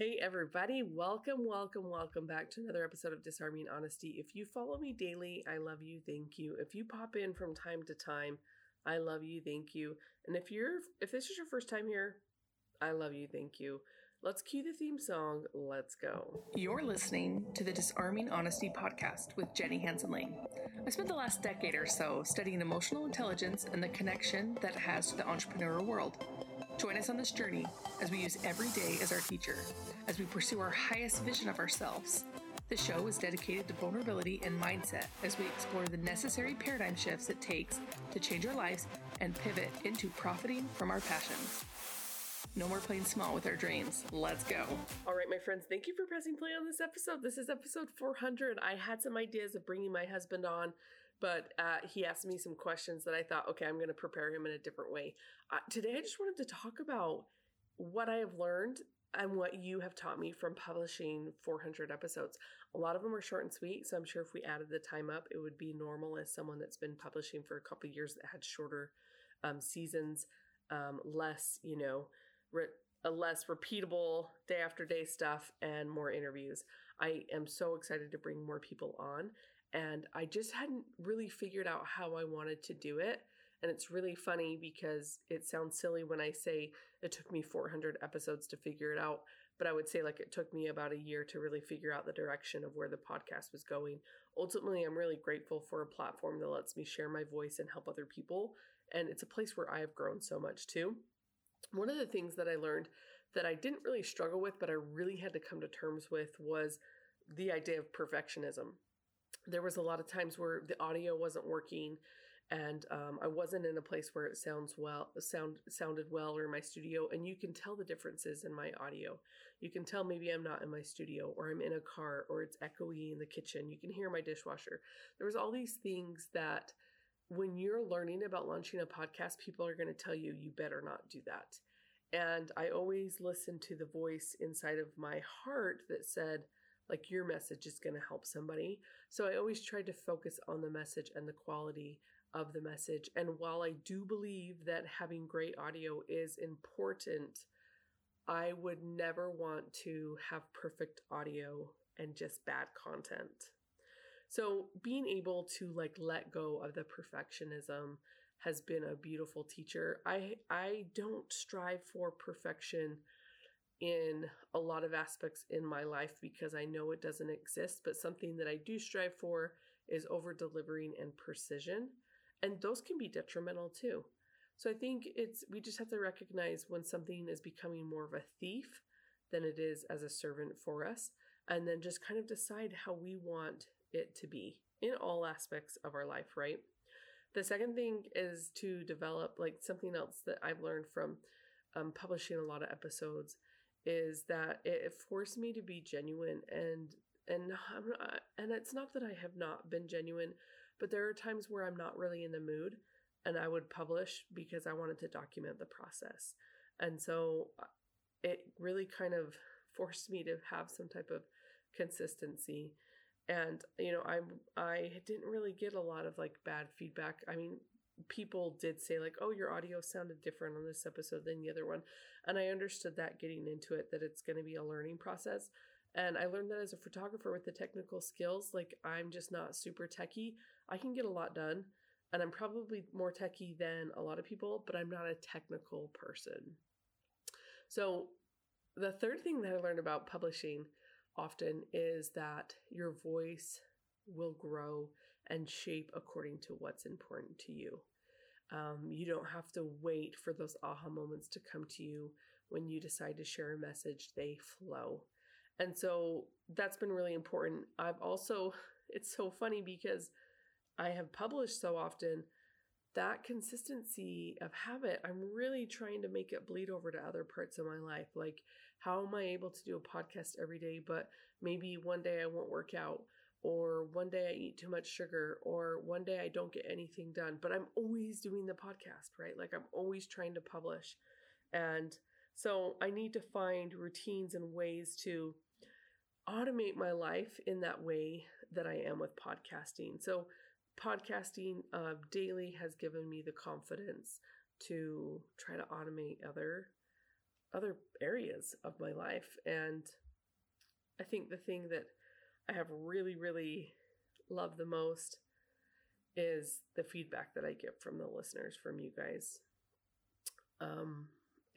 Hey, everybody, welcome, welcome, welcome back to another episode of Disarming Honesty. If you follow me daily, I love you, thank you. If you pop in from time to time, I love you, thank you. And if you're if this is your first time here, I love you, thank you. Let's cue the theme song. Let's go. You're listening to the Disarming Honesty podcast with Jenny Hansen Lane. I spent the last decade or so studying emotional intelligence and the connection that has to the entrepreneurial world. Join us on this journey as we use every day as our teacher, as we pursue our highest vision of ourselves. The show is dedicated to vulnerability and mindset as we explore the necessary paradigm shifts it takes to change our lives and pivot into profiting from our passions. No more playing small with our dreams. Let's go. All right, my friends, thank you for pressing play on this episode. This is episode 400. I had some ideas of bringing my husband on but uh, he asked me some questions that I thought, okay, I'm going to prepare him in a different way. Uh, today, I just wanted to talk about what I have learned and what you have taught me from publishing 400 episodes. A lot of them are short and sweet, so I'm sure if we added the time up, it would be normal as someone that's been publishing for a couple years that had shorter um, seasons, um, less, you know, re- a less repeatable day after day stuff and more interviews. I am so excited to bring more people on and I just hadn't really figured out how I wanted to do it. And it's really funny because it sounds silly when I say it took me 400 episodes to figure it out, but I would say like it took me about a year to really figure out the direction of where the podcast was going. Ultimately, I'm really grateful for a platform that lets me share my voice and help other people. And it's a place where I have grown so much too. One of the things that I learned that I didn't really struggle with, but I really had to come to terms with was the idea of perfectionism there was a lot of times where the audio wasn't working and um, i wasn't in a place where it sounds well sound sounded well or in my studio and you can tell the differences in my audio. You can tell maybe i'm not in my studio or i'm in a car or it's echoey in the kitchen. You can hear my dishwasher. There was all these things that when you're learning about launching a podcast people are going to tell you you better not do that. And i always listened to the voice inside of my heart that said like your message is going to help somebody. So I always tried to focus on the message and the quality of the message. And while I do believe that having great audio is important, I would never want to have perfect audio and just bad content. So being able to like let go of the perfectionism has been a beautiful teacher. I I don't strive for perfection in a lot of aspects in my life because I know it doesn't exist, but something that I do strive for is over delivering and precision. And those can be detrimental too. So I think it's we just have to recognize when something is becoming more of a thief than it is as a servant for us, and then just kind of decide how we want it to be in all aspects of our life, right? The second thing is to develop like something else that I've learned from um, publishing a lot of episodes is that it forced me to be genuine and and I'm not, and it's not that I have not been genuine, but there are times where I'm not really in the mood and I would publish because I wanted to document the process. And so uh, it really kind of forced me to have some type of consistency. And you know, I I didn't really get a lot of like bad feedback. I mean, people did say like oh your audio sounded different on this episode than the other one and i understood that getting into it that it's going to be a learning process and i learned that as a photographer with the technical skills like i'm just not super techy i can get a lot done and i'm probably more techy than a lot of people but i'm not a technical person so the third thing that i learned about publishing often is that your voice will grow and shape according to what's important to you. Um, you don't have to wait for those aha moments to come to you when you decide to share a message, they flow. And so that's been really important. I've also, it's so funny because I have published so often that consistency of habit, I'm really trying to make it bleed over to other parts of my life. Like, how am I able to do a podcast every day, but maybe one day I won't work out? Or one day I eat too much sugar, or one day I don't get anything done. But I'm always doing the podcast, right? Like I'm always trying to publish. And so I need to find routines and ways to automate my life in that way that I am with podcasting. So podcasting uh, daily has given me the confidence to try to automate other other areas of my life. And I think the thing that I have really, really loved the most is the feedback that I get from the listeners, from you guys. Um,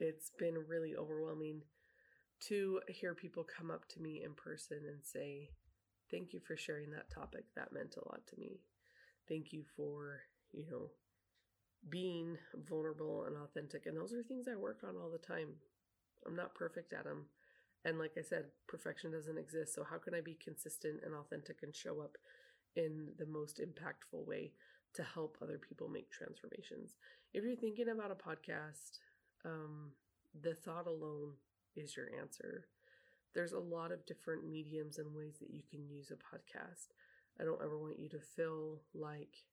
it's been really overwhelming to hear people come up to me in person and say, Thank you for sharing that topic. That meant a lot to me. Thank you for, you know, being vulnerable and authentic. And those are things I work on all the time. I'm not perfect at them. And like I said, perfection doesn't exist. So, how can I be consistent and authentic and show up in the most impactful way to help other people make transformations? If you're thinking about a podcast, um, the thought alone is your answer. There's a lot of different mediums and ways that you can use a podcast. I don't ever want you to feel like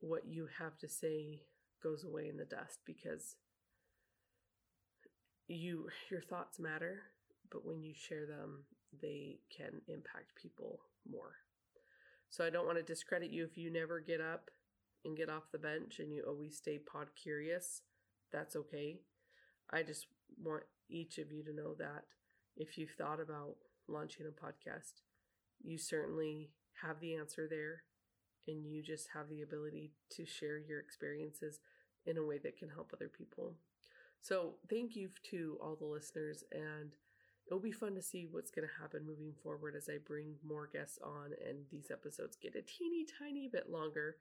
what you have to say goes away in the dust because you your thoughts matter, but when you share them, they can impact people more. So I don't want to discredit you if you never get up and get off the bench and you always stay pod curious. That's okay. I just want each of you to know that if you've thought about launching a podcast, you certainly have the answer there and you just have the ability to share your experiences in a way that can help other people. So, thank you to all the listeners, and it'll be fun to see what's going to happen moving forward as I bring more guests on and these episodes get a teeny tiny bit longer.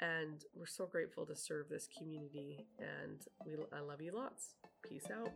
And we're so grateful to serve this community, and we I love you lots. Peace out.